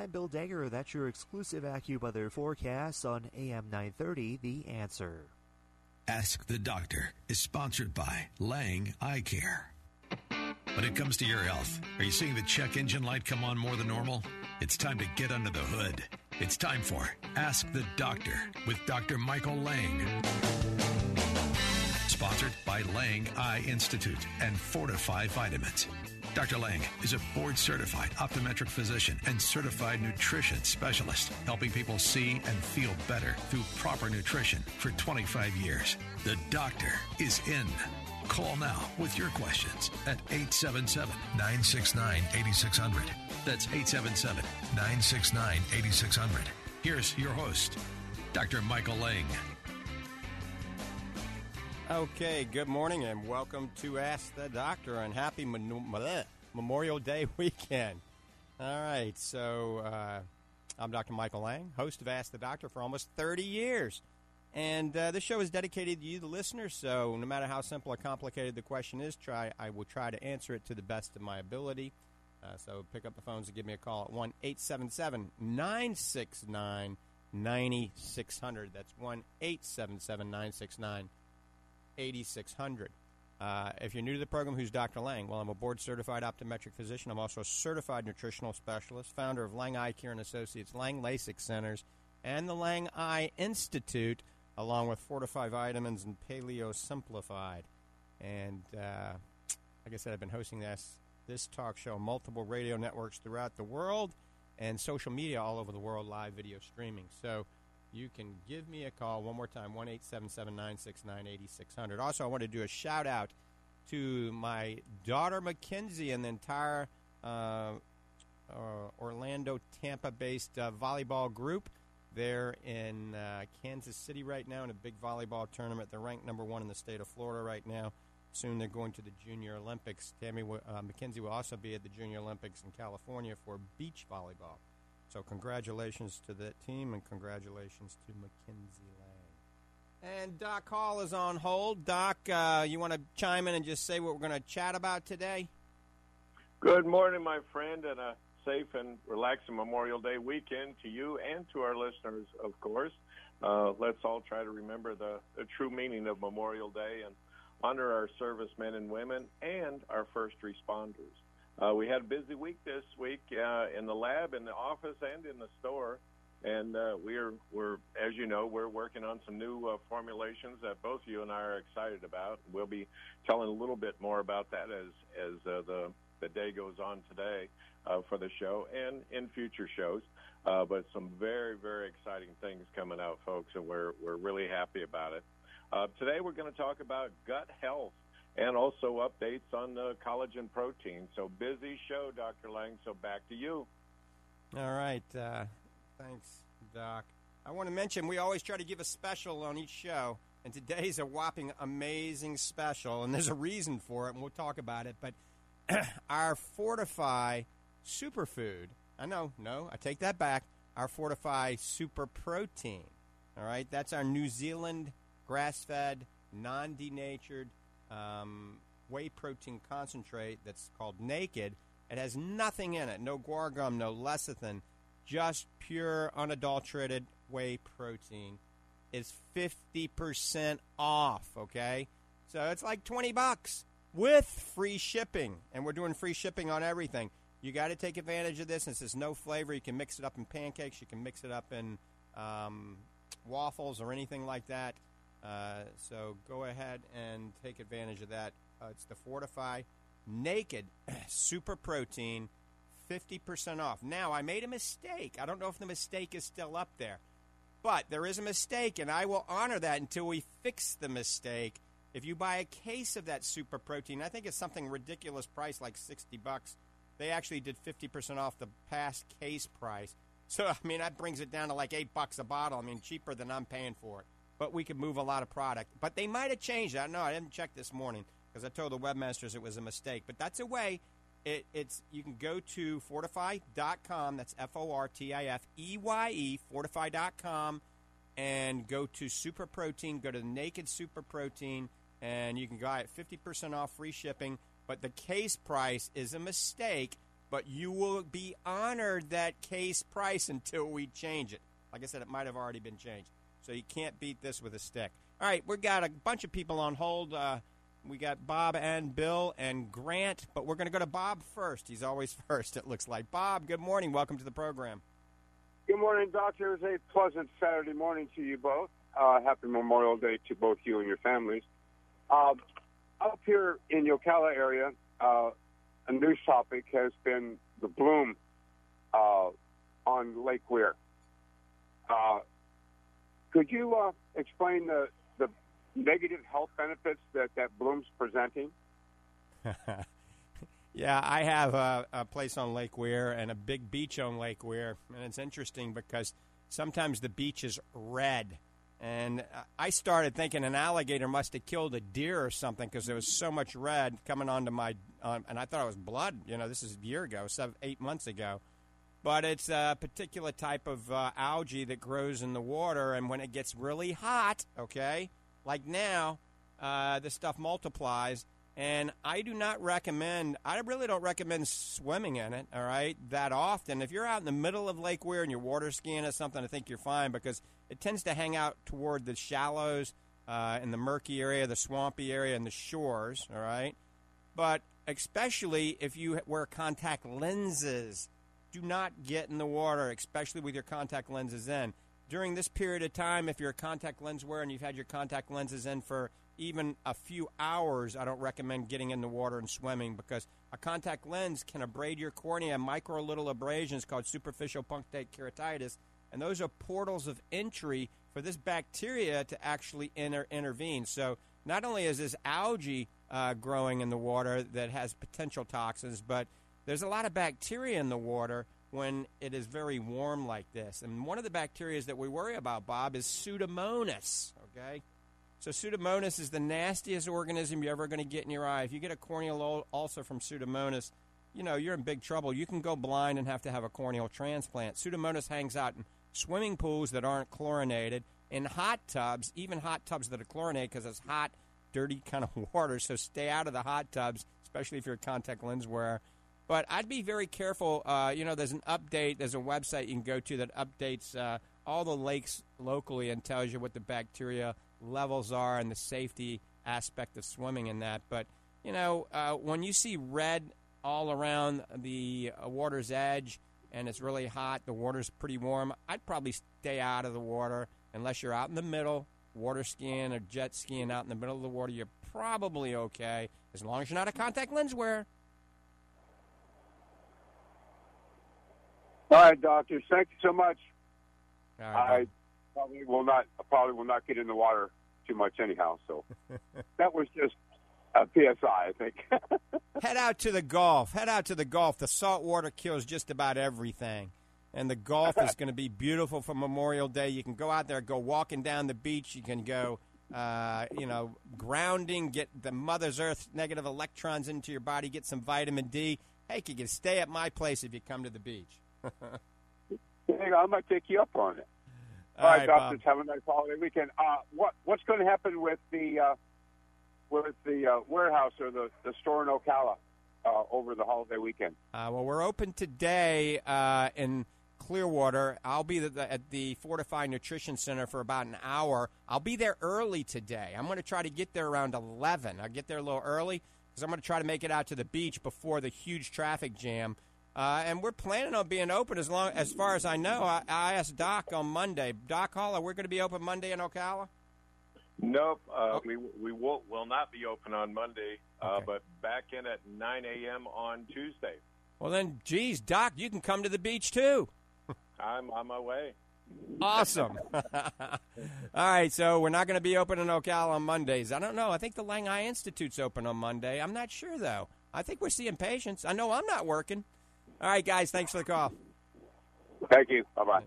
I'm Bill Dagger. That's your exclusive AccuWeather forecast on AM 930, The Answer. Ask the Doctor is sponsored by Lang Eye Care. When it comes to your health, are you seeing the check engine light come on more than normal? It's time to get under the hood. It's time for Ask the Doctor with Dr. Michael Lang. Sponsored by Lang Eye Institute and Fortifeye Vitamins. Dr. Lang is a board certified optometric physician and certified nutrition specialist, helping people see and feel better through proper nutrition for 25 years. The doctor is in. Call now with your questions at 877 969 8600. That's 877 969 8600. Here's your host, Dr. Michael Lang. Okay, good morning and welcome to Ask the Doctor and happy Memorial Day weekend. All right, so uh, I'm Dr. Michael Lang, host of Ask the Doctor for almost 30 years. And uh, this show is dedicated to you, the listener, so no matter how simple or complicated the question is, try I will try to answer it to the best of my ability. Uh, so pick up the phones and give me a call at 1 877 969 9600. That's 1 877 969 8600. Uh, if you're new to the program, who's Dr. Lang? Well, I'm a board certified optometric physician. I'm also a certified nutritional specialist, founder of Lang Eye Care and Associates, Lang LASIK Centers, and the Lang Eye Institute, along with Fortifeye Vitamins and Paleo Simplified. And uh, like I said, I've been hosting this, this talk show multiple radio networks throughout the world and social media all over the world, live video streaming. So, you can give me a call one more time, 1 969 8600. Also, I want to do a shout out to my daughter mckenzie and the entire uh, uh, Orlando, Tampa based uh, volleyball group. They're in uh, Kansas City right now in a big volleyball tournament. They're ranked number one in the state of Florida right now. Soon they're going to the Junior Olympics. Tammy uh, Mackenzie will also be at the Junior Olympics in California for beach volleyball. So congratulations to that team and congratulations to Mackenzie Lang. And Doc Hall is on hold. Doc, uh, you want to chime in and just say what we're going to chat about today? Good morning, my friend, and a safe and relaxing Memorial Day weekend to you and to our listeners, of course. Uh, let's all try to remember the, the true meaning of Memorial Day and honor our servicemen and women and our first responders. Uh, we had a busy week this week uh, in the lab, in the office, and in the store. And uh, we're, we're, as you know, we're working on some new uh, formulations that both you and I are excited about. We'll be telling a little bit more about that as as uh, the the day goes on today uh, for the show and in future shows. But some very very exciting things coming out, folks, and we're we're really happy about it. Today we're going to talk about gut health and also updates on the collagen protein. So busy show, Dr. Lang. So back to you. All right. Uh, thanks, Doc. I want to mention we always try to give a special on each show, and today's a whopping amazing special, and there's a reason for it, and we'll talk about it. But our Fortifeye Superfood, I know, no, I take that back. Our Fortifeye Super Protein, all right, that's our New Zealand grass fed, non denatured um, whey protein concentrate that's called Naked. It has nothing in it, no guar gum, no lecithin, just pure unadulterated whey protein. Is 50% off, okay? So it's like 20 bucks with free shipping. And we're doing free shipping on everything. You got to take advantage of this. This is no flavor. You can mix it up in pancakes. You can mix it up in um, waffles or anything like that. Uh, so go ahead and take advantage of that. Uh, it's the Fortifeye Naked Super Protein, 50% off. Now, I made a mistake. I don't know if the mistake is still up there, but there is a mistake, and I will honor that until we fix the mistake. If you buy a case of that super protein, I think it's something ridiculous price like 60 bucks. they actually did 50% off the past case price. So, I mean, that brings it down to like eight bucks a bottle. I mean, cheaper than I'm paying for it. But we could move a lot of product. But they might have changed that. No, I didn't check this morning because I told the webmasters it was a mistake. But that's a way. It, it's you can go to fortifeye.com. That's F O R T I F E Y E fortifeye.com and go to super protein. Go to the naked super protein, and you can buy it fifty percent off, free shipping. But the case price is a mistake. But you will be honored that case price until we change it. Like I said, it might have already been changed. So you can't beat this with a stick. All right, we've got a bunch of people on hold. Uh, we got Bob and Bill and Grant, but we're going to go to Bob first. He's always first, it looks like. Bob, good morning. Welcome to the program. Good morning, Doctor. It was a pleasant Saturday morning to you both. Uh, happy Memorial Day to both you and your families. Uh, up here in Ocala area, uh, a news topic has been the bloom uh, on Lake Weir. Could you uh, explain the, the negative health benefits that that bloom's presenting? yeah, I have a, a, place on Lake Weir and a big beach on Lake Weir, and it's interesting because sometimes the beach is red. And I started thinking an alligator must have killed a deer or something because there was so much red coming onto my, um, and I thought it was blood. You know, this is a year ago, seven, eight months ago but it's a particular type of uh, algae that grows in the water, and when it gets really hot, okay, like now, uh, this stuff multiplies. And I do not recommend, I really don't recommend swimming in it, all right, that often. If you're out in the middle of Lake Weir and you're water skiing or something, I think you're fine because it tends to hang out toward the shallows uh, in the murky area, the swampy area, and the shores, all right? But especially if you wear contact lenses do not get in the water, especially with your contact lenses in. During this period of time, if you're a contact lens wearer and you've had your contact lenses in for even a few hours, I don't recommend getting in the water and swimming because a contact lens can abrade your cornea, micro little abrasions called superficial punctate keratitis, and those are portals of entry for this bacteria to actually inter- intervene. So not only is this algae uh, growing in the water that has potential toxins, but there's a lot of bacteria in the water when it is very warm like this. And one of the bacteria that we worry about, Bob, is Pseudomonas. Okay? So Pseudomonas is the nastiest organism you're ever going to get in your eye. If you get a corneal ulcer from Pseudomonas, you know, you're in big trouble. You can go blind and have to have a corneal transplant. Pseudomonas hangs out in swimming pools that aren't chlorinated, in hot tubs, even hot tubs that are chlorinated because it's hot, dirty kind of water. So stay out of the hot tubs, especially if you're a contact lens wearer. But I'd be very careful. Uh, you know, there's an update, there's a website you can go to that updates uh, all the lakes locally and tells you what the bacteria levels are and the safety aspect of swimming in that. But, you know, uh, when you see red all around the uh, water's edge and it's really hot, the water's pretty warm, I'd probably stay out of the water unless you're out in the middle, water skiing or jet skiing out in the middle of the water. You're probably okay as long as you're not a contact lens wearer. All right, doctors. Thank you so much. Right, I probably will not. probably will not get in the water too much anyhow. So that was just a PSI, I think. Head out to the Gulf. Head out to the Gulf. The salt water kills just about everything. And the Gulf is going to be beautiful for Memorial Day. You can go out there, go walking down the beach. You can go, uh, you know, grounding, get the Mother's Earth negative electrons into your body, get some vitamin D. Hey, you can stay at my place if you come to the beach. I might take you up on it. All, All right, doctors, have a nice holiday weekend. Uh, what what's going to happen with the uh, with the uh, warehouse or the, the store in Ocala uh, over the holiday weekend? Uh, well, we're open today uh, in Clearwater. I'll be the, at the Fortified Nutrition Center for about an hour. I'll be there early today. I'm going to try to get there around 11. I'll get there a little early because I'm going to try to make it out to the beach before the huge traffic jam. Uh, and we're planning on being open as long as far as I know. I, I asked Doc on Monday. Doc Hall, we're going to be open Monday in Ocala. Nope, uh, okay. we we will will not be open on Monday, uh, okay. but back in at 9 a.m. on Tuesday. Well then, geez, Doc, you can come to the beach too. I'm on my way. Awesome. All right, so we're not going to be open in Ocala on Mondays. I don't know. I think the Lang Eye Institute's open on Monday. I'm not sure though. I think we're seeing patients. I know I'm not working. All right, guys, thanks for the call. Thank you. Bye bye.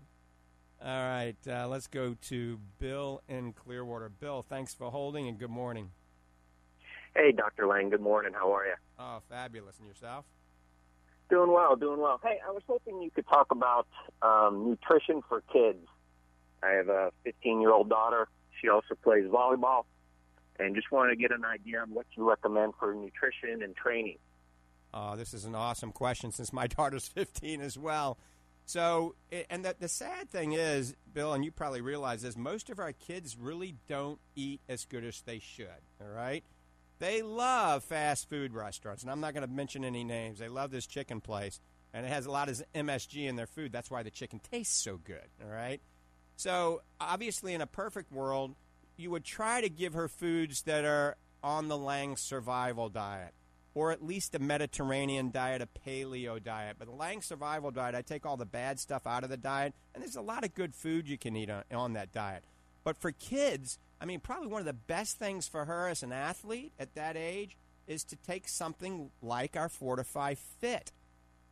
All right, uh, let's go to Bill in Clearwater. Bill, thanks for holding and good morning. Hey, Dr. Lang. Good morning. How are you? Oh, fabulous. And yourself? Doing well, doing well. Hey, I was hoping you could talk about um, nutrition for kids. I have a 15 year old daughter. She also plays volleyball, and just wanted to get an idea on what you recommend for nutrition and training. Oh, this is an awesome question since my daughter's 15 as well. So, and the, the sad thing is, Bill, and you probably realize this, most of our kids really don't eat as good as they should, all right? They love fast food restaurants, and I'm not going to mention any names. They love this chicken place, and it has a lot of MSG in their food. That's why the chicken tastes so good, all right? So, obviously, in a perfect world, you would try to give her foods that are on the Lang survival diet or at least a Mediterranean diet, a paleo diet. But the Lang survival diet, I take all the bad stuff out of the diet, and there's a lot of good food you can eat on, on that diet. But for kids, I mean, probably one of the best things for her as an athlete at that age is to take something like our Fortifeye Fit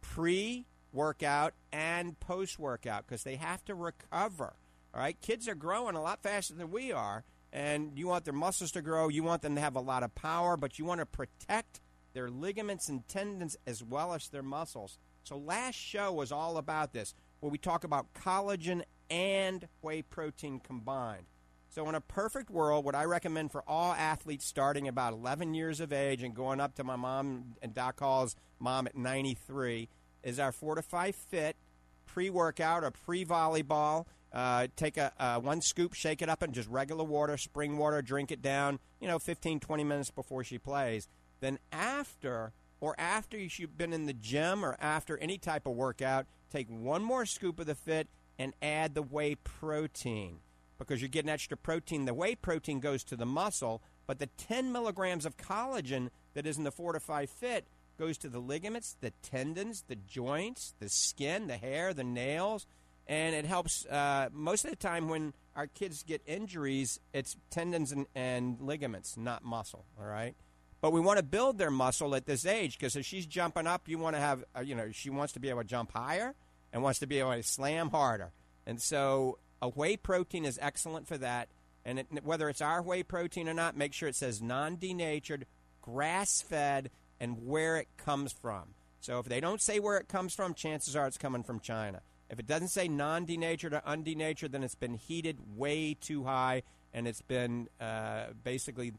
pre workout and post workout because they have to recover. All right, kids are growing a lot faster than we are, and you want their muscles to grow. You want them to have a lot of power, but you want to protect their ligaments and tendons as well as their muscles. So last show was all about this, where we talk about collagen and whey protein combined. So in a perfect world, what I recommend for all athletes starting about 11 years of age and going up to my mom and Doc Hall's mom at 93 is our Fortifeye Fit pre-workout or pre-volleyball. Uh, take a uh, one scoop, shake it up in just regular water, spring water, drink it down. You know, 15, 20 minutes before she plays. Then after or after you've been in the gym or after any type of workout, take one more scoop of the fit and add the whey protein because you're getting extra protein. The whey protein goes to the muscle, but the 10 milligrams of collagen that is in the Fortifeye Fit goes to the ligaments, the tendons, the joints, the skin, the hair, the nails, and it helps. Uh, most of the time, when our kids get injuries, it's tendons and, and ligaments, not muscle. All right. But we want to build their muscle at this age because if she's jumping up, you want to have, uh, you know, she wants to be able to jump higher and wants to be able to slam harder. And so a whey protein is excellent for that. And it, whether it's our whey protein or not, make sure it says non denatured, grass fed, and where it comes from. So if they don't say where it comes from, chances are it's coming from China. If it doesn't say non denatured or undenatured, then it's been heated way too high and it's been uh, basically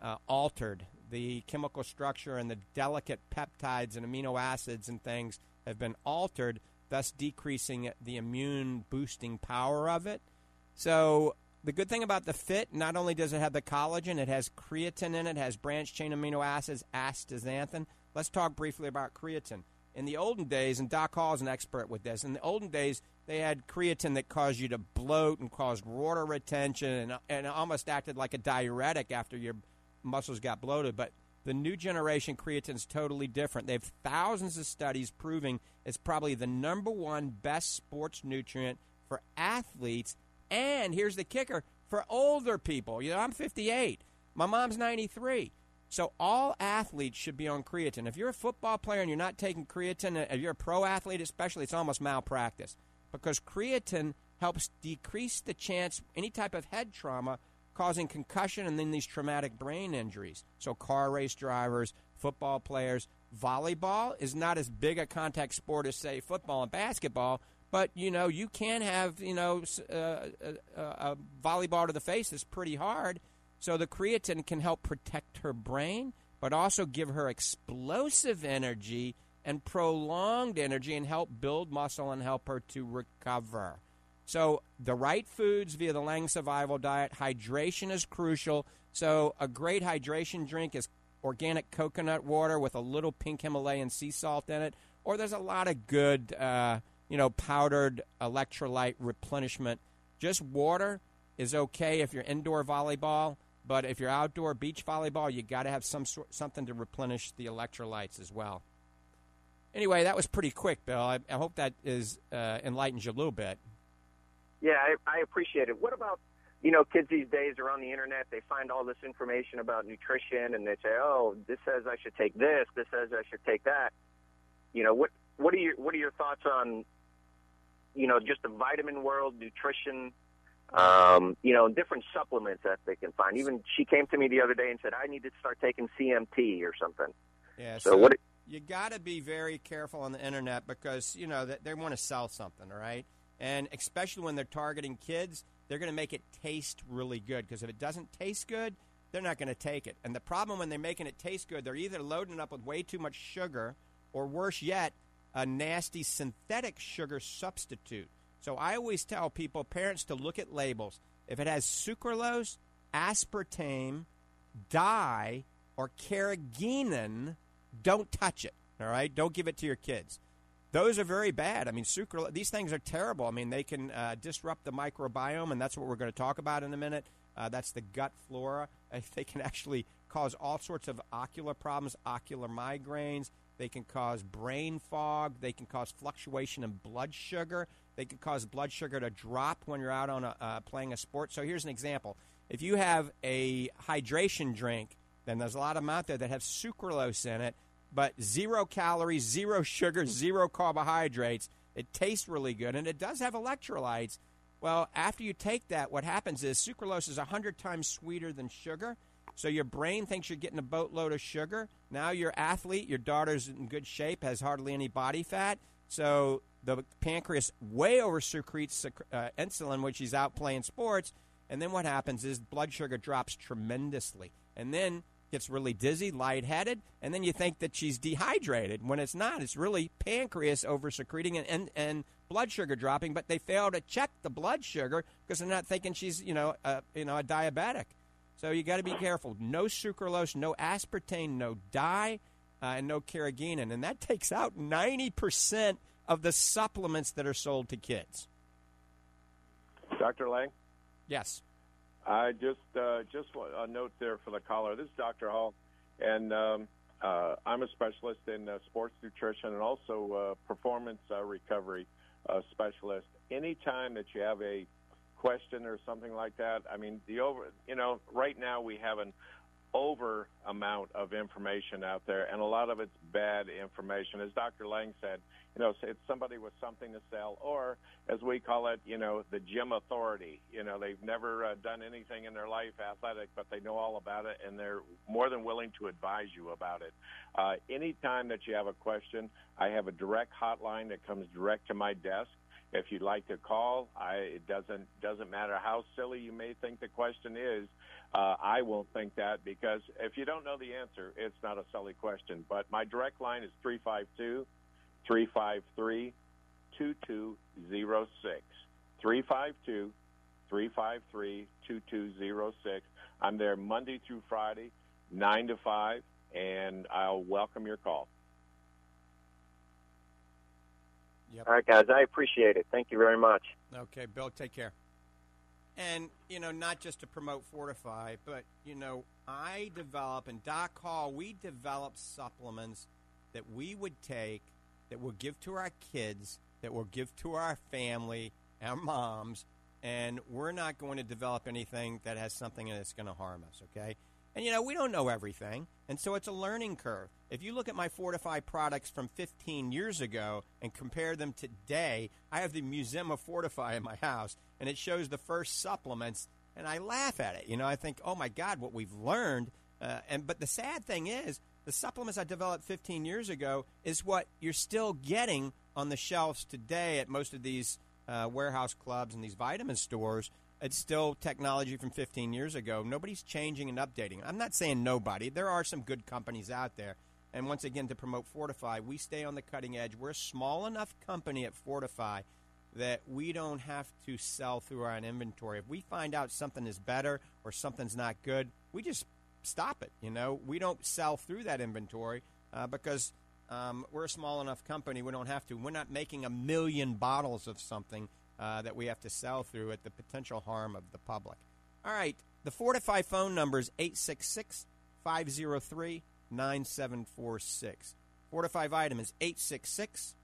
uh, altered the chemical structure and the delicate peptides and amino acids and things have been altered, thus decreasing the immune boosting power of it. So the good thing about the fit, not only does it have the collagen, it has creatine in it, has branched chain amino acids, astaxanthin. Let's talk briefly about creatine. In the olden days, and Doc Hall is an expert with this, in the olden days, they had creatine that caused you to bloat and caused water retention and, and almost acted like a diuretic after your muscles got bloated. But the new generation creatine is totally different. They have thousands of studies proving it's probably the number one best sports nutrient for athletes. And here's the kicker for older people. You know, I'm 58. My mom's 93. So all athletes should be on creatine. If you're a football player and you're not taking creatine, if you're a pro athlete especially, it's almost malpractice because creatine helps decrease the chance any type of head trauma causing concussion and then these traumatic brain injuries. So, car race drivers, football players, volleyball is not as big a contact sport as, say, football and basketball. But you know, you can have you know uh, a, uh, uh, a volleyball to the face is pretty hard. So the creatine can help protect her brain, but also give her explosive energy and prolonged energy, and help build muscle and help her to recover. So, the right foods via the Lang Survival Diet. Hydration is crucial. So, a great hydration drink is organic coconut water with a little pink Himalayan sea salt in it. Or there's a lot of good, uh, you know, powdered electrolyte replenishment. Just water is okay if you're indoor volleyball, but if you're outdoor beach volleyball, you got to have some sort, something to replenish the electrolytes as well. Anyway, that was pretty quick, Bill. I, I hope that is uh, enlightens you a little bit. Yeah, I, I appreciate it. What about you know, kids these days are on the internet. They find all this information about nutrition, and they say, "Oh, this says I should take this. This says I should take that." You know, what what are your what are your thoughts on, you know, just the vitamin world, nutrition, um, you know, different supplements that they can find. Even she came to me the other day and said, "I need to start taking CMT or something." Yeah. So, what? You got to be very careful on the internet because you know that they want to sell something, right? And especially when they're targeting kids, they're going to make it taste really good because if it doesn't taste good, they're not going to take it. And the problem when they're making it taste good, they're either loading it up with way too much sugar, or worse yet, a nasty synthetic sugar substitute. So I always tell people, parents, to look at labels. If it has sucralose, aspartame, dye, or carrageenan, don't touch it. All right, don't give it to your kids. Those are very bad. I mean. These things are terrible. I mean, they can uh, disrupt the microbiome, and that's what we're going to talk about in a minute. Uh, that's the gut flora. They can actually cause all sorts of ocular problems, ocular migraines. They can cause brain fog. They can cause fluctuation in blood sugar. They can cause blood sugar to drop when you're out on a, uh, playing a sport. So here's an example: if you have a hydration drink, then there's a lot of them out there that have sucralose in it, but zero calories, zero sugar, zero carbohydrates. It tastes really good, and it does have electrolytes. Well, after you take that, what happens is sucralose is 100 times sweeter than sugar. So your brain thinks you're getting a boatload of sugar. Now your athlete, your daughter's in good shape, has hardly any body fat. So the pancreas way over secretes uh, insulin when she's out playing sports. And then what happens is blood sugar drops tremendously. And then gets really dizzy, lightheaded, and then you think that she's dehydrated when it's not. It's really pancreas over secreting and, and, and blood sugar dropping, but they fail to check the blood sugar because they're not thinking she's, you know, a, you know, a diabetic. So you got to be careful. No sucralose, no aspartame, no dye, uh, and no carrageenan. And that takes out 90% of the supplements that are sold to kids. Dr. Lang? Yes. I just uh, just a note there for the caller. This is Dr. Hall, and um, uh, I'm a specialist in uh, sports nutrition and also uh, performance uh, recovery uh, specialist. Anytime that you have a question or something like that, I mean, the over, you know, right now we have an over amount of information out there, and a lot of it's bad information. As Dr. Lang said, you know, it's somebody with something to sell, or as we call it, you know, the gym authority. You know, they've never uh, done anything in their life athletic, but they know all about it, and they're more than willing to advise you about it. Uh, anytime that you have a question, I have a direct hotline that comes direct to my desk. If you'd like to call, I, it doesn't doesn't matter how silly you may think the question is. Uh, I won't think that because if you don't know the answer, it's not a silly question. But my direct line is three five two three five three two two zero six three five two three five three two two zero six. I'm there Monday through Friday, 9 to 5, and I'll welcome your call. Yep. All right, guys, I appreciate it. Thank you very much. Okay, Bill, take care. And, you know, not just to promote Fortifeye, but, you know, I develop, and Doc Hall, we develop supplements that we would take, that we'll give to our kids, that we'll give to our family, our moms, and we're not going to develop anything that has something that's going to harm us, okay? And you know, we don't know everything, and so it's a learning curve. If you look at my Fortifeye products from 15 years ago and compare them today, I have the Museum of Fortifeye in my house, and it shows the first supplements, and I laugh at it. You know, I think, oh my God, what we've learned. Uh, and but the sad thing is, the supplements I developed 15 years ago is what you're still getting on the shelves today at most of these uh, warehouse clubs and these vitamin stores. It's still technology from 15 years ago. Nobody's changing and updating. I'm not saying nobody. There are some good companies out there. And once again, to promote Fortifeye, we stay on the cutting edge. We're a small enough company at Fortifeye that we don't have to sell through our inventory. If we find out something is better or something's not good, we just stop it. You know, we don't sell through that inventory uh, because um, we're a small enough company. We don't have to. We're not making a million bottles of something uh, that we have to sell through at the potential harm of the public. All right. The Fortifeye phone number is 866 503 9746. Fortifeye Vitamins 866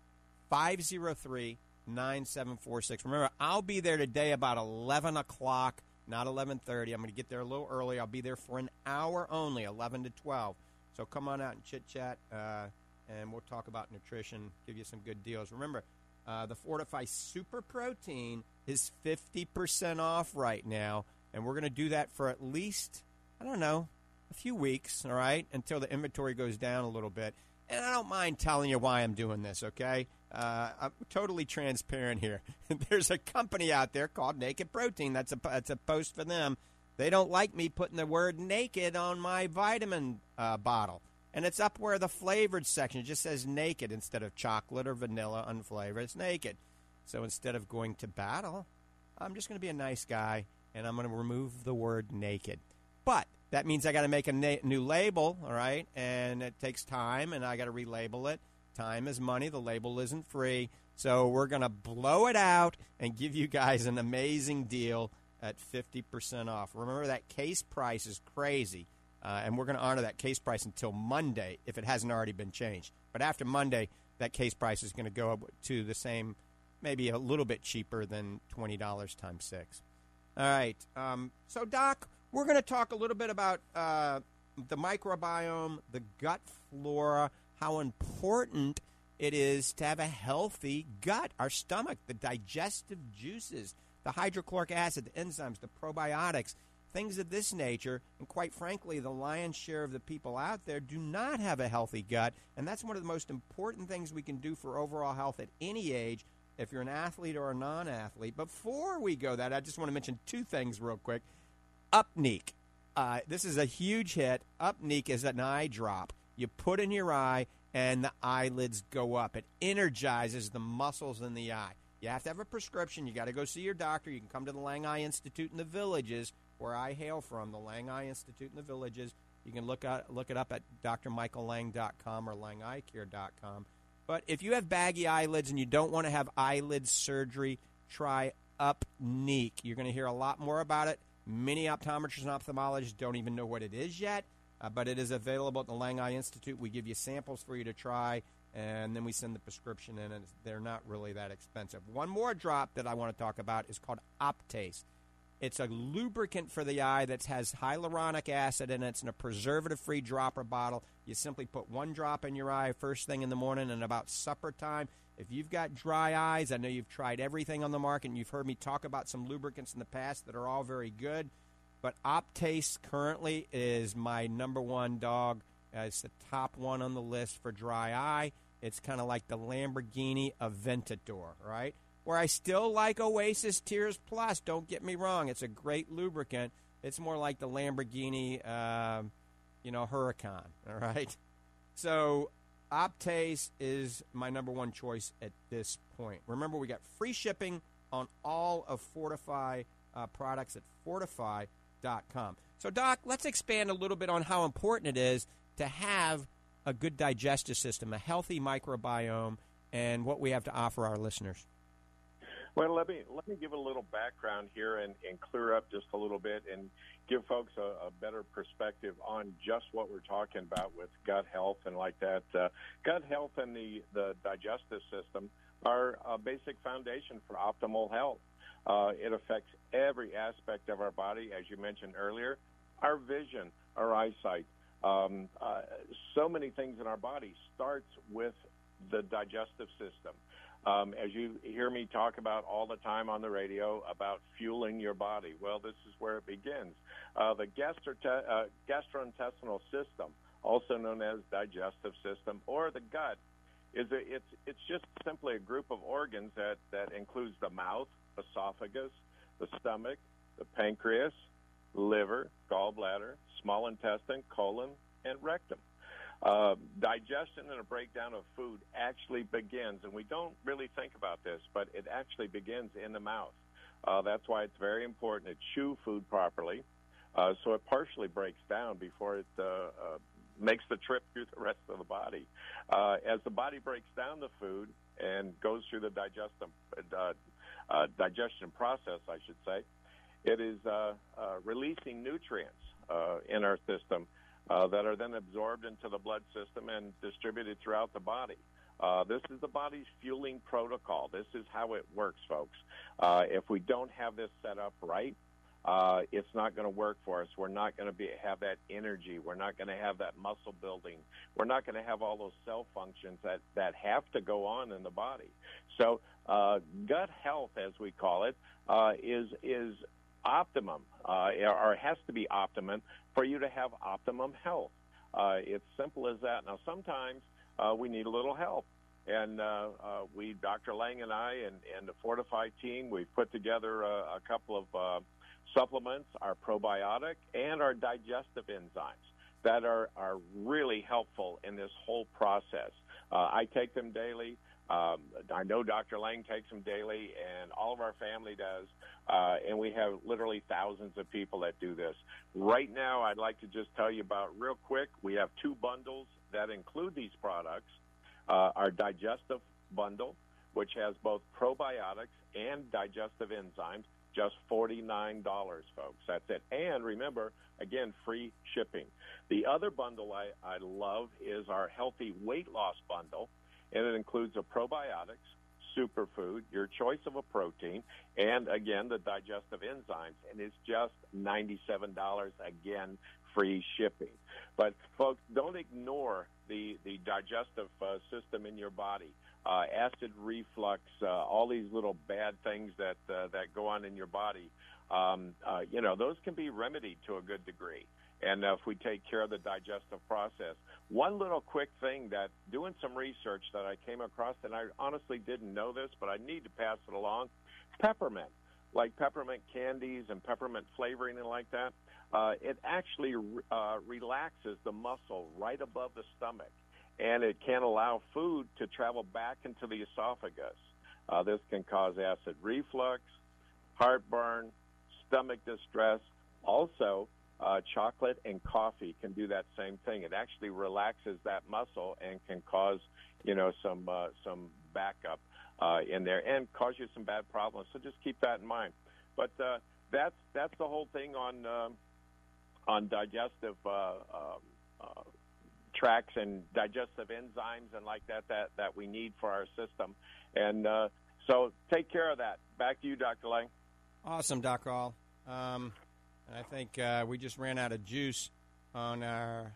503 9746. Remember, I'll be there today about 11 o'clock not 11:30. I'm going to get there a little early. I'll be there for an hour only, 11 to 12. So come on out and chit chat, uh, and we'll talk about nutrition, give you some good deals. Remember, uh, the Fortifeye Super Protein is 50% off right now, and we're going to do that for at least, I don't know, a few weeks, all right, until the inventory goes down a little bit. And I don't mind telling you why I'm doing this, okay? Uh, I'm totally transparent here. There's a company out there called Naked Protein. That's a that's a post for them. They don't like me putting the word naked on my vitamin uh, bottle. And it's up where the flavored section it just says naked instead of chocolate or vanilla unflavored. It's naked. So instead of going to battle, I'm just going to be a nice guy and I'm going to remove the word naked. But that means I got to make a na- new label, all right? And it takes time and I got to relabel it. Time is money. The label isn't free. So we're going to blow it out and give you guys an amazing deal at 50% off. Remember that case price is crazy. Uh, and we're going to honor that case price until Monday if it hasn't already been changed. But after Monday, that case price is going to go up to the same, maybe a little bit cheaper than $20 times six. All right. Um, so, Doc, we're going to talk a little bit about uh, the microbiome, the gut flora, how important it is to have a healthy gut, our stomach, the digestive juices, the hydrochloric acid, the enzymes, the probiotics things of this nature. And quite frankly, the lion's share of the people out there do not have a healthy gut. And that's one of the most important things we can do for overall health at any age, if you're an athlete or a non athlete. Before we go that, I just want to mention two things real quick. Upneeq. Uh, this is a huge hit. Upneeq is an eye drop. You put in your eye, and the eyelids go up. It energizes the muscles in the eye. You have to have a prescription. You got to go see your doctor. You can come to the Lang Eye Institute in the villages where I hail from, the Lang Eye Institute in the Villages. You can look look it up at drmichaellang.com or langeyecare.com. But if you have baggy eyelids and you don't want to have eyelid surgery, try Upneeq. You're going to hear a lot more about it. Many optometrists and ophthalmologists don't even know what it is yet, uh, but it is available at the Lang Eye Institute. We give you samples for you to try, and then we send the prescription in, and they're not really that expensive. One more drop that I want to talk about is called Optase. It's a lubricant for the eye that has hyaluronic acid in it. It's in a preservative free dropper bottle. You simply put one drop in your eye first thing in the morning and about supper time. If you've got dry eyes, I know you've tried everything on the market and you've heard me talk about some lubricants in the past that are all very good. But Optase currently is my number one dog. Uh, it's the top one on the list for dry eye. It's kind of like the Lamborghini Aventador, right? Where I still like Oasis Tears Plus. Don't get me wrong; it's a great lubricant. It's more like the Lamborghini, uh, you know, Huracan. All right. So Optase is my number one choice at this point. Remember, we got free shipping on all of Fortifeye uh, products at fortifeye.com. So, Doc, let's expand a little bit on how important it is to have a good digestive system, a healthy microbiome, and what we have to offer our listeners. Well, let me let me give a little background here and, and clear up just a little bit and give folks a, a better perspective on just what we're talking about with gut health and like that. Uh, gut health and the the digestive system are a basic foundation for optimal health. Uh, it affects every aspect of our body, as you mentioned earlier, our vision, our eyesight. Um, uh, so many things in our body starts with the digestive system. Um, as you hear me talk about all the time on the radio about fueling your body, well, this is where it begins. Uh, the gastro- uh, gastrointestinal system, also known as digestive system or the gut, is a, it's it's just simply a group of organs that that includes the mouth, esophagus, the stomach, the pancreas, liver, gallbladder, small intestine, colon, and rectum. Uh, digestion and a breakdown of food actually begins, and we don't really think about this, but it actually begins in the mouth. Uh, that's why it's very important to chew food properly, uh, so it partially breaks down before it uh, uh, makes the trip through the rest of the body. Uh, as the body breaks down the food and goes through the digestion uh, uh, digestion process, I should say, it is uh, uh, releasing nutrients uh, in our system uh, that are then absorbed into the blood system and distributed throughout the body. Uh, this is the body's fueling protocol. This is how it works, folks. Uh, if we don't have this set up right, uh, it's not going to work for us. We're not going to be have that energy. We're not going to have that muscle building. We're not going to have all those cell functions that that have to go on in the body. So uh, gut health, as we call it, uh, is is optimum, uh, or has to be optimum for you to have optimum health. Uh, it's simple as that. Now, sometimes uh, we need a little help. And uh, uh, we, Dr. Lang and I, and, and the Fortifeye team, we've put together a, a couple of uh, supplements, our probiotic and our digestive enzymes that are, are really helpful in this whole process. Uh, I take them daily. Um, I know Dr. Lang takes them daily, and all of our family does. Uh, and we have literally thousands of people that do this. Right now, I'd like to just tell you about real quick. We have two bundles that include these products. Uh, our digestive bundle, which has both probiotics and digestive enzymes, just $49, folks. That's it. And remember, again, free shipping. The other bundle I, I love is our healthy weight loss bundle, and it includes a probiotics, superfood, your choice of a protein, and again, the digestive enzymes. And it's just $97 again, free shipping. But folks, don't ignore the, the digestive uh, system in your body uh, acid reflux, uh, all these little bad things that uh, that go on in your body. Um, uh, you know, those can be remedied to a good degree. And if we take care of the digestive process, one little quick thing that doing some research that I came across, and I honestly didn't know this, but I need to pass it along. Peppermint, like peppermint candies and peppermint flavoring and like that, uh, it actually uh, relaxes the muscle right above the stomach and it can allow food to travel back into the esophagus. Uh, this can cause acid reflux, heartburn, stomach distress. Also, uh, chocolate and coffee can do that same thing. It actually relaxes that muscle and can cause, you know, some uh, some backup uh, in there and cause you some bad problems. So just keep that in mind. But uh, that's that's the whole thing on um, on digestive uh, um, uh, tracts and digestive enzymes and like that that that we need for our system. And uh, so take care of that. Back to you, Dr. Lang. Awesome, Doc All. Um, I think uh, we just ran out of juice on our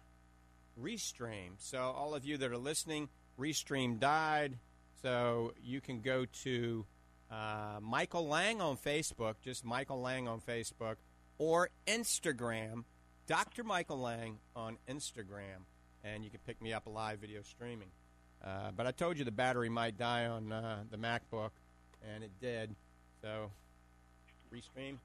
Restream. So all of you that are listening, Restream died. So you can go to uh, Michael Lang on Facebook, just Michael Lang on Facebook, or Instagram, Dr. Michael Lang on Instagram and you can pick me up live video streaming. Uh, but I told you the battery might die on uh, the MacBook, and it did. So, restream.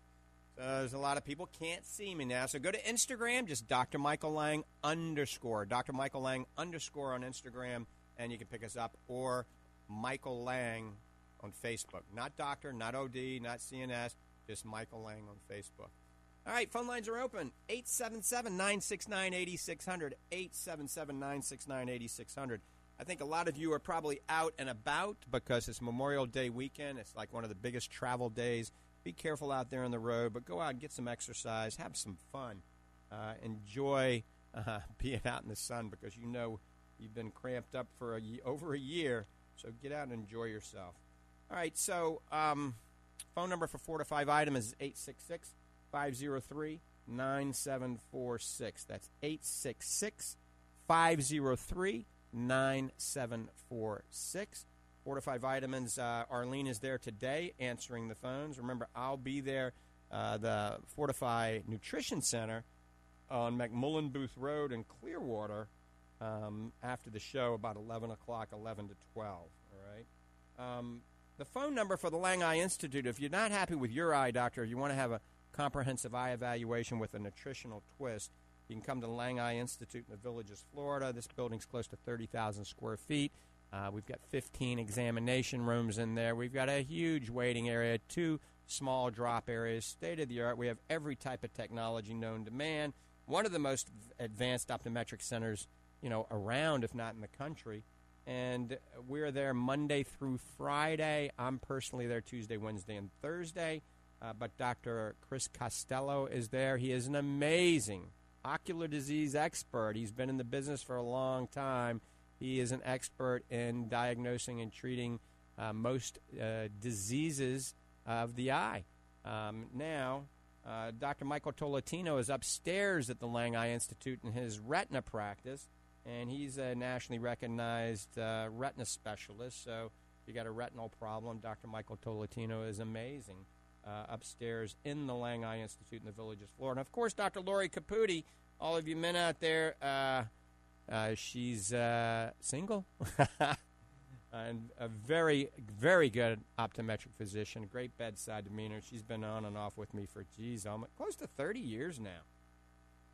So there's a lot of people can't see me now. So go to Instagram, just Dr. Michael Lang underscore, Dr. Michael Lang underscore on Instagram, and you can pick us up, or Michael Lang on Facebook. Not doctor, not OD, not CNS, just Michael Lang on Facebook. All right, phone lines are open. 877 969 8600. 877 969 8600. I think a lot of you are probably out and about because it's Memorial Day weekend. It's like one of the biggest travel days. Be careful out there on the road, but go out and get some exercise, have some fun, uh, enjoy uh, being out in the sun because you know you've been cramped up for a, over a year. So get out and enjoy yourself. All right, so um, phone number for Fortifeye Vitamin is 866 503 9746. That's 866 503 9746. Fortifeye Vitamins, uh, Arlene is there today answering the phones. Remember, I'll be there, uh, the Fortifeye Nutrition Center on McMullen Booth Road in Clearwater um, after the show, about 11 o'clock, 11 to 12. All right. Um, the phone number for the Lang Eye Institute, if you're not happy with your eye doctor, if you want to have a comprehensive eye evaluation with a nutritional twist. You can come to the Lang Eye Institute in the Villages, Florida. This building's close to 30,000 square feet. Uh, we've got 15 examination rooms in there. We've got a huge waiting area, two small drop areas, state of the art. We have every type of technology known to man. One of the most advanced optometric centers, you know, around, if not in the country. And we're there Monday through Friday. I'm personally there Tuesday, Wednesday, and Thursday. Uh, but Dr. Chris Costello is there. He is an amazing ocular disease expert. He's been in the business for a long time. He is an expert in diagnosing and treating uh, most uh, diseases of the eye. Um, now, Uh, Dr. Michael Tolentino is upstairs at the Lang Eye Institute in his retina practice, and he's a nationally recognized uh, retina specialist. So if you got a retinal problem, Dr. Michael Tolentino is amazing uh, upstairs in the Lang Eye Institute in the Villages, Florida. And of course, Dr. Lori Caputi, all of you men out there, uh, she's uh, single. and a very, very good optometric physician, great bedside demeanor. She's been on and off with me for, geez, almost close to 30 years now.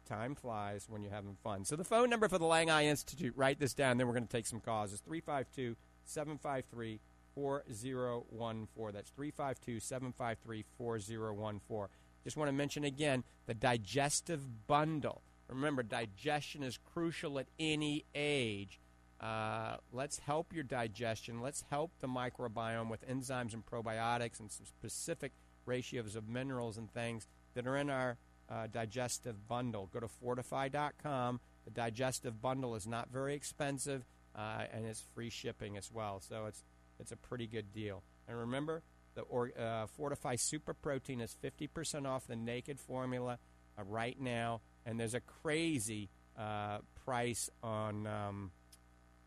Time flies when you're having fun. So the phone number for the Lang Eye Institute, write this down, then we're going to take some calls, is 352 753 4014. That's 352 753 4014. Just want to mention again the digestive bundle. Remember, digestion is crucial at any age. Uh, let's help your digestion. Let's help the microbiome with enzymes and probiotics and some specific ratios of minerals and things that are in our uh, digestive bundle. Go to fortifeye.com. The digestive bundle is not very expensive uh, and it's free shipping as well. So it's it's a pretty good deal. And remember, the or, uh, Fortifeye Super Protein is 50% off the naked formula uh, right now, and there's a crazy uh, price on um,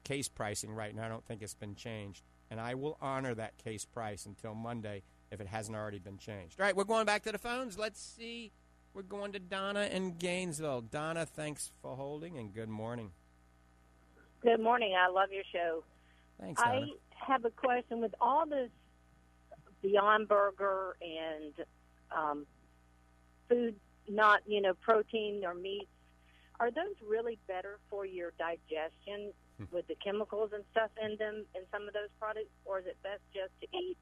case pricing right now. I don't think it's been changed. And I will honor that case price until Monday if it hasn't already been changed. All right, we're going back to the phones. Let's see. We're going to Donna in Gainesville. Donna, thanks for holding and good morning. Good morning. I love your show. Thanks, Donna. I have a question with all this Beyond Burger and um, food, not you know protein or meats. Are those really better for your digestion with the chemicals and stuff in them in some of those products, or is it best just to eat?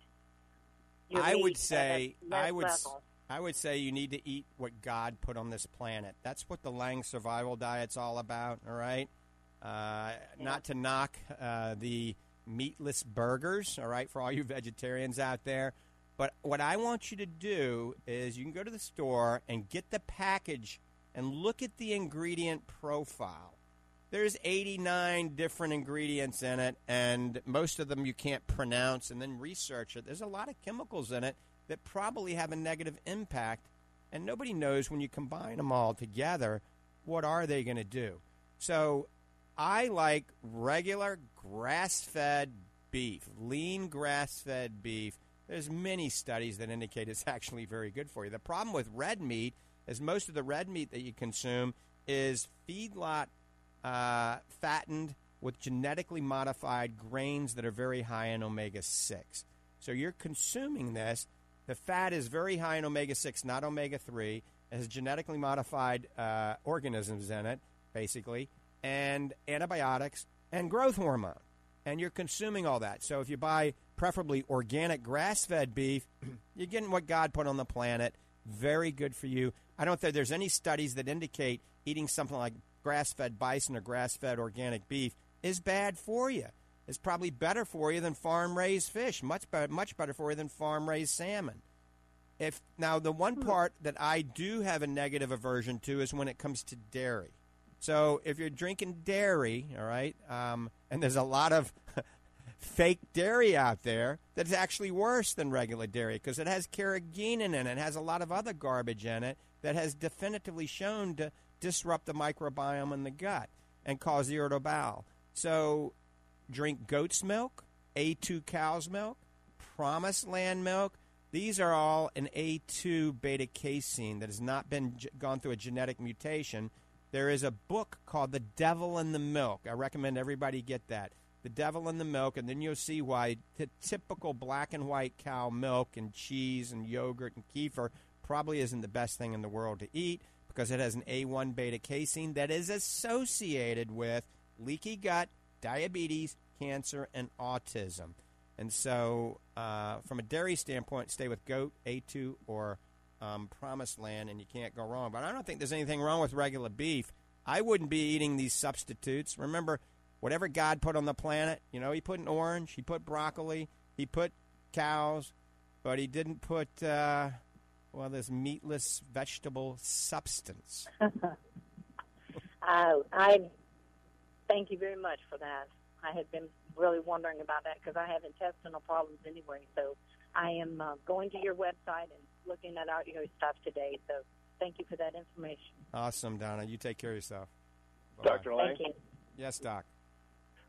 I would say I would level? I would say you need to eat what God put on this planet. That's what the Lang Survival Diet's all about. All right, uh, not to knock uh, the meatless burgers. All right, for all you vegetarians out there. But what I want you to do is you can go to the store and get the package and look at the ingredient profile. There's 89 different ingredients in it, and most of them you can't pronounce, and then research it. There's a lot of chemicals in it that probably have a negative impact, and nobody knows when you combine them all together what are they going to do. So I like regular grass-fed beef, lean grass-fed beef. There's many studies that indicate it's actually very good for you. The problem with red meat is most of the red meat that you consume is feedlot uh, fattened with genetically modified grains that are very high in omega 6. So you're consuming this. The fat is very high in omega 6, not omega 3. It has genetically modified uh, organisms in it, basically, and antibiotics and growth hormone. And you're consuming all that. So if you buy preferably organic grass fed beef, you're getting what God put on the planet. Very good for you. I don't think there's any studies that indicate eating something like grass fed bison or grass fed organic beef is bad for you. It's probably better for you than farm raised fish, much better, much better for you than farm raised salmon. If now the one part that I do have a negative aversion to is when it comes to dairy. So if you're drinking dairy, all right, um, and there's a lot of fake dairy out there that's actually worse than regular dairy because it has carrageenan in it, it has a lot of other garbage in it that has definitively shown to disrupt the microbiome in the gut and cause irritable bowel. So drink goat's milk, A2 cow's milk, promised land milk. These are all an A2 beta casein that has not been gone through a genetic mutation. There is a book called The Devil in the Milk. I recommend everybody get that. The Devil in the Milk, and then you'll see why the typical black and white cow milk and cheese and yogurt and kefir probably isn't the best thing in the world to eat because it has an A1 beta casein that is associated with leaky gut, diabetes, cancer, and autism. And so, uh, from a dairy standpoint, stay with goat, A2, or um, promised land, and you can't go wrong. But I don't think there's anything wrong with regular beef. I wouldn't be eating these substitutes. Remember, whatever God put on the planet, you know, He put an orange, He put broccoli, He put cows, but He didn't put, uh, well, this meatless vegetable substance. I, I thank you very much for that. I had been really wondering about that because I have intestinal problems anyway. So I am uh, going to your website and looking at out your stuff today. So thank you for that information. Awesome, Donna. You take care of yourself. Dr. Lang? Thank you. Yes, Doc.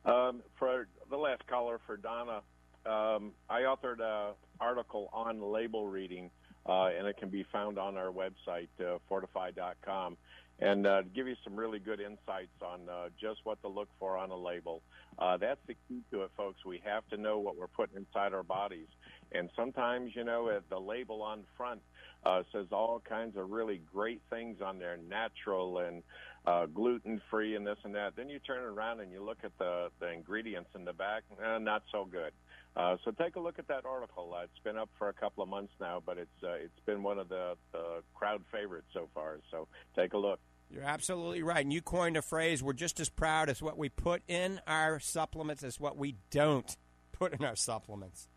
Um, for the last caller, for Donna, um, I authored an article on label reading, uh, and it can be found on our website, uh, fortifeye.com, and uh, give you some really good insights on uh, just what to look for on a label. Uh, that's the key to it, folks. We have to know what we're putting inside our bodies. And sometimes, you know, the label on front uh, says all kinds of really great things on there, natural and uh, gluten free and this and that. Then you turn around and you look at the, the ingredients in the back, eh, not so good. Uh, so take a look at that article. Uh, it's been up for a couple of months now, but it's uh, it's been one of the, the crowd favorites so far. So take a look. You're absolutely right. And you coined a phrase we're just as proud as what we put in our supplements as what we don't put in our supplements.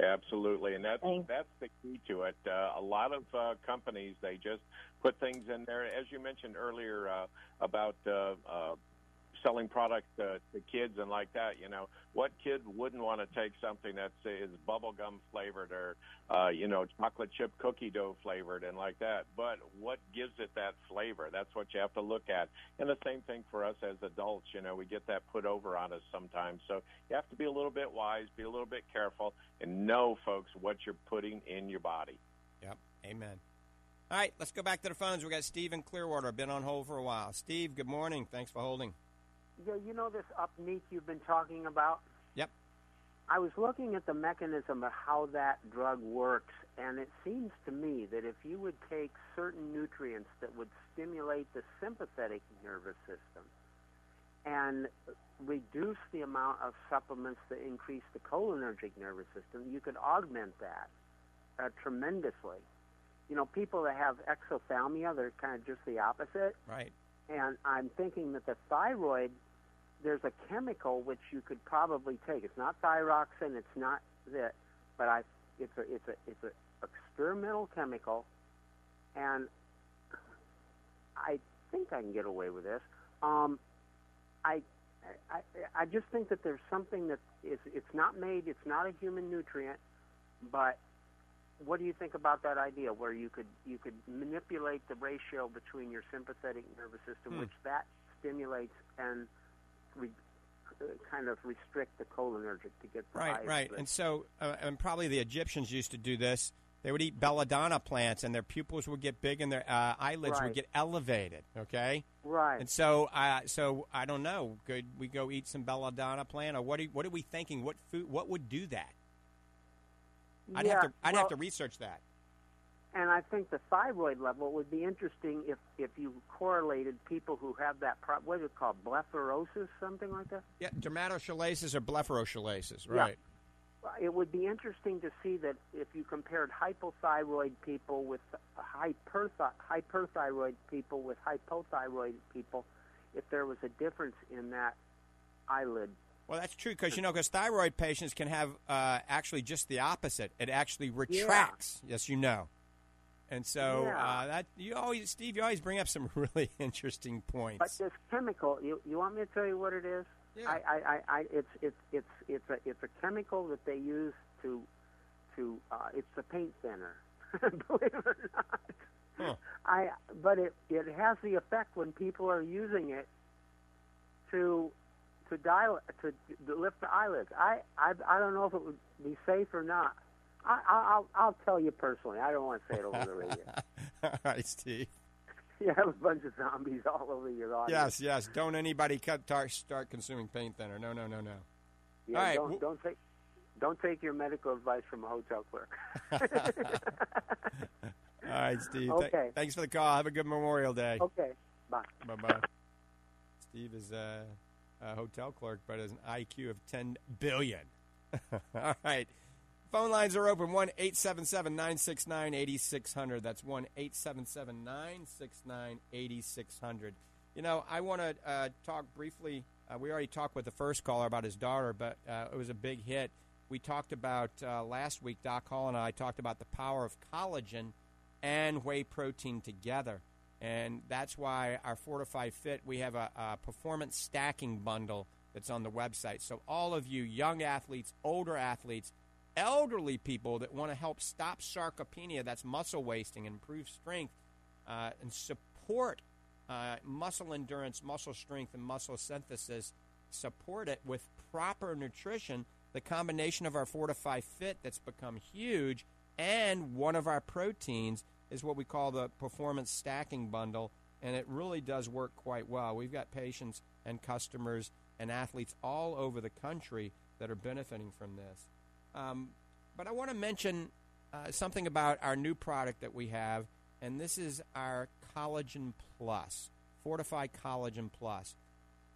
Absolutely, and that's that's the key to it. Uh, a lot of uh, companies they just put things in there, as you mentioned earlier uh, about uh, uh, selling product uh, to kids and like that. You know, what kid wouldn't want to take something that is is bubblegum flavored or uh, you know chocolate chip cookie dough flavored and like that? But what gives it that flavor? That's what you have to look at. And the same thing for us as adults. You know, we get that put over on us sometimes. So you have to be a little bit wise, be a little bit careful, and know, folks, what you're putting in your body. Yep. Amen. All right, let's go back to the phones. We got Steve in Clearwater. Been on hold for a while. Steve, good morning. Thanks for holding. Yeah, you know this Upneeq you've been talking about? Yep. I was looking at the mechanism of how that drug works, and it seems to me that if you would take certain nutrients that would stimulate the sympathetic nervous system and reduce the amount of supplements that increase the cholinergic nervous system, you could augment that uh, tremendously. You know, people that have exophthalmia, they're kind of just the opposite. Right. And I'm thinking that the thyroid there's a chemical which you could probably take. It's not thyroxine. It's not that, but I. It's a it's a it's a experimental chemical, and I think I can get away with this. Um, I, I I just think that there's something that is it's not made. It's not a human nutrient, but what do you think about that idea where you could you could manipulate the ratio between your sympathetic nervous system, Hmm. which that stimulates and re, uh, kind of restrict the cholinergic to get the Right, right. And so, uh, and probably the Egyptians used to do this. They would eat belladonna plants, and their pupils would get big, and their uh, eyelids would get elevated. Okay. Right. And so, uh, so I don't know. Could we go eat some belladonna plant, or what? Are, what are we thinking? What food? What would do that? I'd yeah, have to. I'd well, have to research that. And I think the thyroid level would be interesting if if you correlated people who have that pro- what is it called blepharosis, something like that. Yeah, dermatochalasis or blepharochalasis, right. Yeah. It would be interesting to see that if you compared hypothyroid people with hyperth- hyperthyroid people with hypothyroid people, if there was a difference in that eyelid. Well, that's true because you know, because thyroid patients can have uh, actually just the opposite. It actually retracts. Yes, you know. And so Yeah. uh, that you always, Steve, you always bring up some really interesting points. But this chemical, you, you want me to tell you what it is? Yeah. I, I, I, I, it's it's it's it's a it's a chemical that they use to to uh, it's a paint thinner. Believe it or not. Huh. I but it it has the effect when people are using it to to dial to, to lift the eyelids. I, I I don't know if it would be safe or not. I, I I'll I'll tell you personally. I don't want to say it over the radio. All right, Steve. you have a bunch of zombies all over your audience. Yes, yes. Don't anybody cut, tar, start consuming paint thinner. No, no, no, no. Yeah, All right, don't don't take don't take your medical advice from a hotel clerk. All right, Steve. Th- Okay. thanks for the call. Have a good Memorial Day. okay, bye. Bye bye. Steve is a, a hotel clerk, but has an IQ of 10 billion. All right. Phone lines are open 1 877 969 8600. That's 1 877 969 8600. You know, I want to uh, talk briefly. Uh, we already talked with the first caller about his daughter, but uh, it was a big hit. We talked about uh, last week, Doc Hall and I talked about the power of collagen and whey protein together. And that's why our Fortifeye Fit, we have a, a performance stacking bundle that's on the website. So, all of you young athletes, older athletes, elderly people that want to help stop sarcopenia, that's muscle wasting, improve strength uh, and support uh, muscle endurance, muscle strength, and muscle synthesis, support it with proper nutrition. The combination of our Fortifeye Fit that's become huge and one of our proteins is what we call the performance stacking bundle, and it really does work quite well. We've got patients and customers and athletes all over the country that are benefiting from this. Um, but I want to mention uh, something about our new product that we have, and this is our Collagen Plus, Fortifeye Collagen Plus.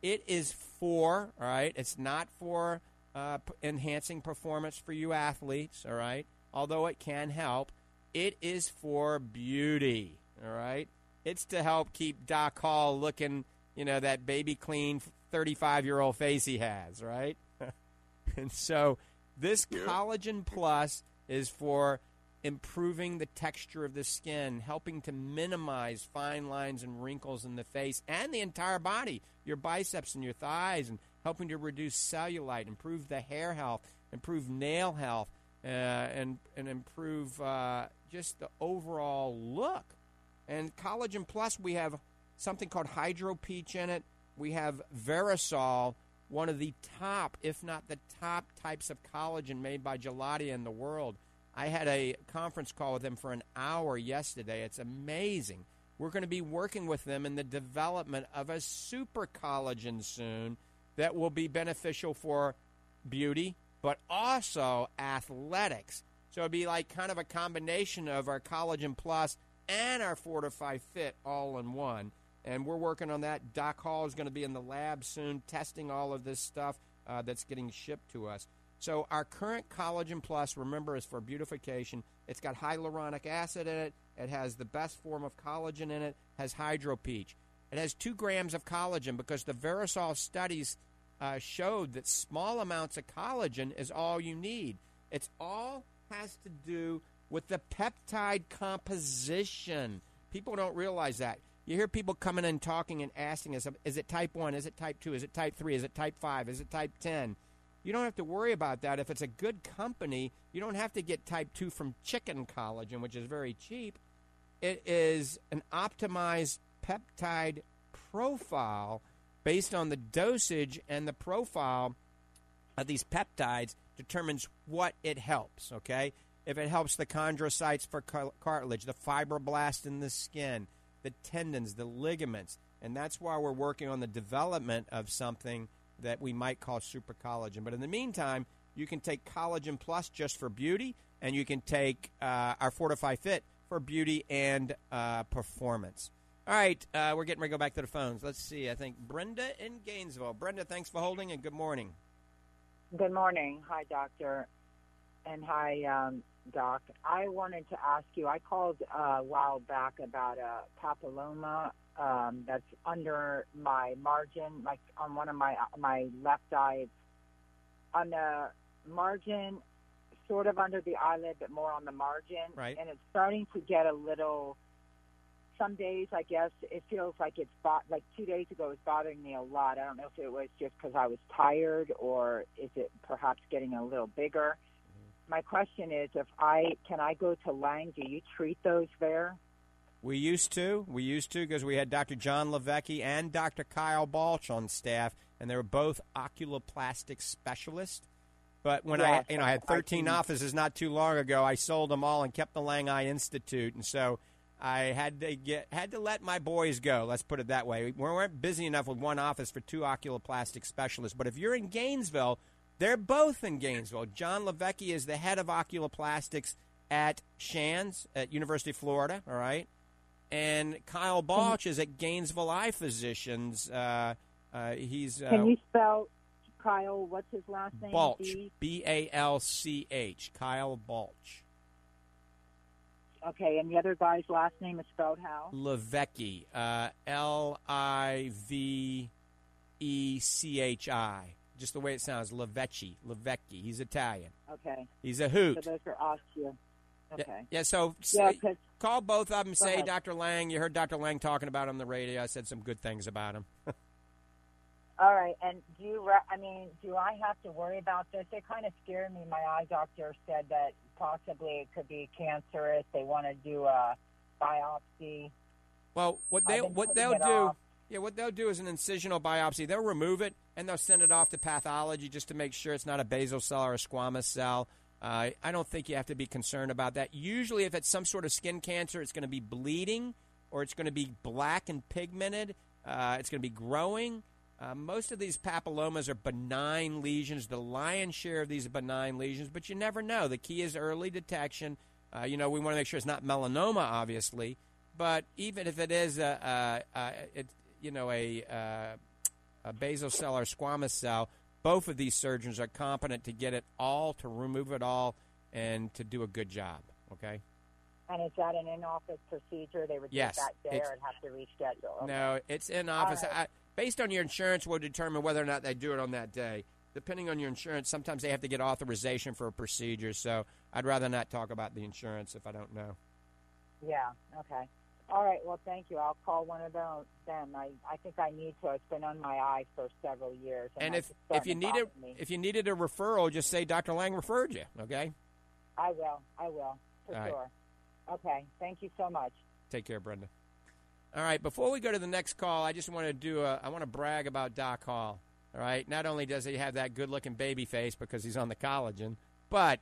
It is for, all right, it's not for uh, enhancing performance for you athletes, all right, although it can help. It is for beauty, all right? It's to help keep Doc Hall looking, you know, that baby clean 35 year old face he has, right? and so this Collagen Plus is for improving the texture of the skin, helping to minimize fine lines and wrinkles in the face and the entire body, your biceps and your thighs, and helping to reduce cellulite, improve the hair health, improve nail health, uh, and and improve uh, just the overall look. And Collagen Plus, we have something called Hydro Peach in it. We have Verisol, one of the top, if not the top, types of collagen made by Gelita in the world. I had a conference call with them for an hour yesterday. It's amazing. We're going to be working with them in the development of a super collagen soon that will be beneficial for beauty, but also athletics. So it'd be like kind of a combination of our Collagen Plus and our Fortifeye Fit all in one. And we're working on that. Doc Hall is going to be in the lab soon testing all of this stuff uh, that's getting shipped to us. So our current Collagen Plus, remember, is for beautification. It's got hyaluronic acid in it. It has the best form of collagen in it. Has Hydro Peach. It has two grams of collagen because the Verisol studies uh, showed that small amounts of collagen is all you need. It's all has to do with the peptide composition. People don't realize that. You hear people coming in talking and asking us, is it type 1? Is it type 2? Is it type 3? Is it type 5? Is it type 10? You don't have to worry about that. If it's a good company, you don't have to get type 2 from chicken collagen, which is very cheap. It is an optimized peptide profile based on the dosage and the profile of these peptides determines what it helps, okay? If it helps the chondrocytes for cartilage, the fibroblast in the skin, the tendons, the ligaments, and that's why we're working on the development of something that we might call super collagen. But in the meantime, you can take Collagen Plus just for beauty, and you can take uh, our Fortifeye Fit for beauty and uh, performance. All right, uh, we're getting ready to go back to the phones. Let's see. I think Brenda in Gainesville. Brenda, thanks for holding, and good morning. Good morning. Hi, doctor. And hi, um, Doc. I wanted to ask you, I called uh, a while back about a papilloma um, that's under my margin, like on one of my my left eye. It's on the margin, sort of under the eyelid, but more on the margin. Right. And it's starting to get a little. Some days, I guess, it feels like it's bo- like two days ago. It was bothering me a lot. I don't know if it was just because I was tired, or is it perhaps getting a little bigger. My question is, if I can I go to Lang? Do you treat those there? We used to. We used to because we had Dr. John Levecki and Dr. Kyle Balch on staff, and they were both oculoplastic specialists. But when Yes, I, you know, I had 13 can- offices not too long ago, I sold them all and kept the Lang Eye Institute, and so I had to get had to let my boys go. Let's put it that way. We weren't busy enough with one office for two oculoplastic specialists. But if you're in Gainesville, they're both in Gainesville. John Levecki is the head of oculoplastics at Shands at University of Florida. All right, and Kyle Balch is at Gainesville Eye Physicians. Uh, uh, he's uh, Can you spell Kyle? What's his last name? Balch, B? A L C H, Kyle Balch. Okay, and the other guy's last name is spelled how? Levecki, uh, L I V E C H I. Just the way it sounds, Levecki, Levecki. He's Italian. Okay. He's a hoot. So those are osteo. Okay. Yeah, so Yeah, say- 'cause- call both of them. Go Say, ahead. Dr. Lang, you heard Dr. Lang talking about him on the radio. I said some good things about him. All right, and do you? Re- I mean, do I have to worry about this? It kind of scared me. My eye doctor said that possibly it could be cancerous. They want to do a biopsy. Well, what they what they'll do, off. Yeah, what they'll do is an incisional biopsy. They'll remove it and they'll send it off to pathology just to make sure it's not a basal cell or a squamous cell. Uh, I don't think you have to be concerned about that. Usually, if it's some sort of skin cancer, it's going to be bleeding or it's going to be black and pigmented. Uh, it's going to be growing. Uh, most of these papillomas are benign lesions. The lion's share of these are benign lesions, but you never know. The key is early detection. Uh, you know, we want to make sure it's not melanoma, obviously, but even if it is a it, you know, a, a, a basal cell or squamous cell, both of these surgeons are competent to get it all, to remove it all, and to do a good job. Okay. And is that an in-office procedure? They would Yes, do that there and have to reschedule. Okay. No, it's in office. right. I, based on your insurance, will determine whether or not they do it on that day. Depending on your insurance, sometimes they have to get authorization for a procedure. So I'd rather not talk about the insurance if I don't know. Yeah. Okay. All right. Well, thank you. I'll call one of those. Them. I I think I need to. It's been on my eye for several years. And, And if if you needed if you needed a referral, just say Dr. Lang referred you. Okay. I will. I will for All right. sure. Okay. Thank you so much. Take care, Brenda. All right, before we go to the next call, I just want to do a I want to brag about Doc Hall. All right, not only does he have that good-looking baby face because he's on the collagen, but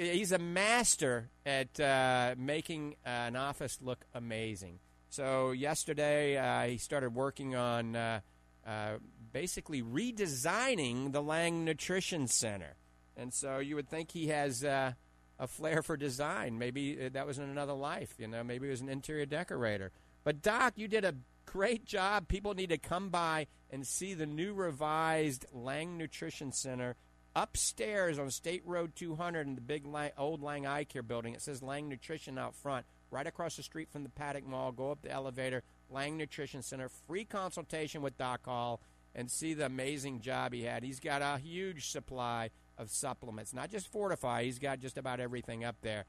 he's a master at uh, making an office look amazing. So yesterday uh, he started working on uh, uh, basically redesigning the Lang Nutrition Center, and so you would think he has uh, a flair for design. Maybe uh, that was in another life. You know, maybe he was an interior decorator. But Doc, you did a great job. People need to come by and see the new revised Lang Nutrition Center upstairs on State Road 200 in the big Lang, old Lang Eye Care building. It says Lang Nutrition out front, right across the street from the Paddock Mall. Go up the elevator, Lang Nutrition Center, free consultation with Doc Hall, and see the amazing job he had. He's got a huge supply of supplements, not just Fortifeye. He's got just about everything up there.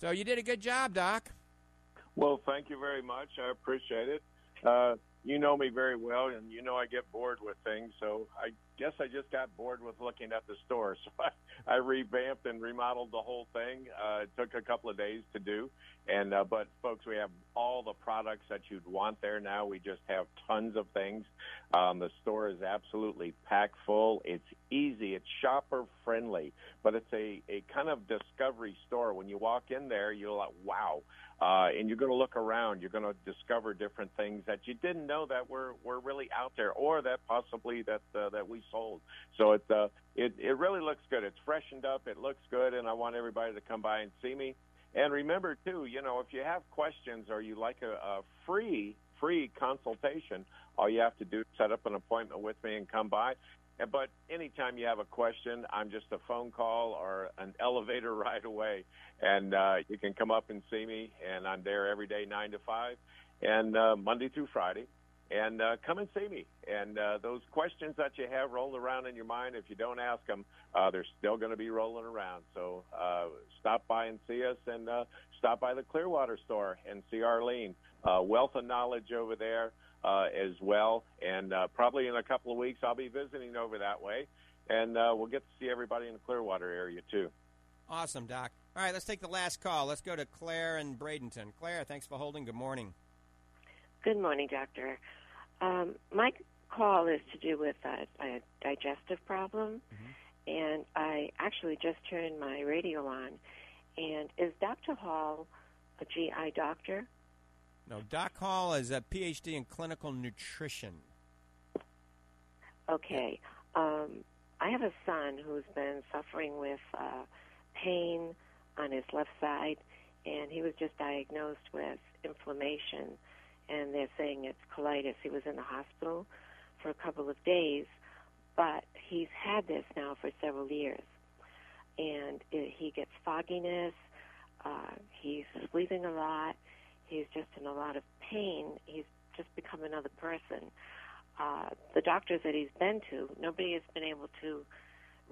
So you did a good job, Doc. Well, thank you very much. I appreciate it. Uh, you know me very well, and you know I get bored with things. So I guess I just got bored with looking at the store. So I, I revamped and remodeled the whole thing. Uh, it took a couple of days to do, and uh, but folks, we have all the products that you'd want there now. We just have tons of things. Um, the store is absolutely packed full. It's easy. It's shopper friendly, but it's a a kind of discovery store. When you walk in there, you're like, wow. Uh, and you're going to look around. You're going to discover different things that you didn't know that were, were really out there, or that possibly that uh, that we sold. So it uh, it it really looks good. It's freshened up. It looks good, and I want everybody to come by and see me. And remember too, you know, if you have questions or you like a, a free free consultation, all you have to do is set up an appointment with me and come by. But anytime you have a question, I'm just a phone call or an elevator ride away, and uh, you can come up and see me. And I'm there every day, nine to five, and uh, Monday through Friday. And uh, come and see me. And uh, those questions that you have rolling around in your mind, if you don't ask them, uh, they're still going to be rolling around. So uh, stop by and see us, and uh, stop by the Clearwater store and see Arlene. Uh, wealth of knowledge over there uh, as well. And uh, probably in a couple of weeks, I'll be visiting over that way, and uh, we'll get to see everybody in the Clearwater area too. Awesome, Doc. All right, let's take the last call. Let's go to Claire and Bradenton. Claire, thanks for holding. Good morning. Good morning, Doctor. Um, my call is to do with a, a digestive problem, and I actually just turned my radio on. And is Dr. Hall a GI doctor? No, Doc Hall is a PhD in clinical nutrition. Okay. Um, I have a son who's been suffering with uh, pain on his left side, and he was just diagnosed with inflammation, and they're saying it's colitis. He was in the hospital for a couple of days, but he's had this now for several years, and it, he gets fogginess. Uh, he's sleeping a lot. He's just in a lot of pain. He's just become another person uh, the doctors that he's been to, nobody has been able to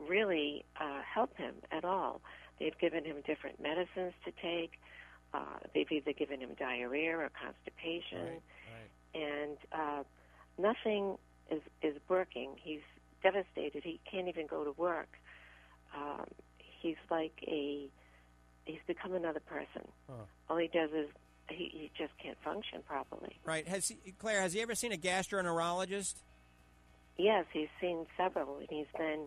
really uh, help him at all. They've given him different medicines to take. They've either given him diarrhea or constipation, and uh, nothing is is working. He's devastated. He can't even go to work. Um, he's like a he's become another person. Huh. All he does is he, he just can't function properly. Right. Has he, Claire? Has he ever seen a gastroenterologist? Yes, he's seen several, and he's been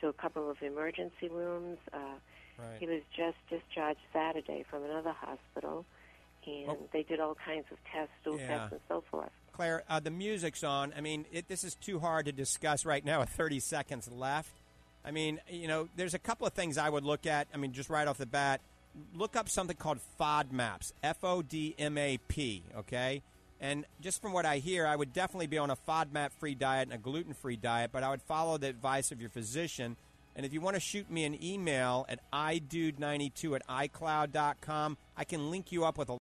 to a couple of emergency rooms. Uh, Right. He was just discharged Saturday from another hospital, and Oh. they did all kinds of tests, stool Yeah. tests, and so forth. Claire, uh, the music's on. I mean, it, this is too hard to discuss right now with 30 seconds left. I mean, you know, there's a couple of things I would look at. I mean, just right off the bat, look up something called FODMAPs, F O D M A P, okay? And just from what I hear, I would definitely be on a FODMAP free diet and a gluten free diet, but I would follow the advice of your physician. And if you want to shoot me an email at idude92 at icloud.com, I can link you up with a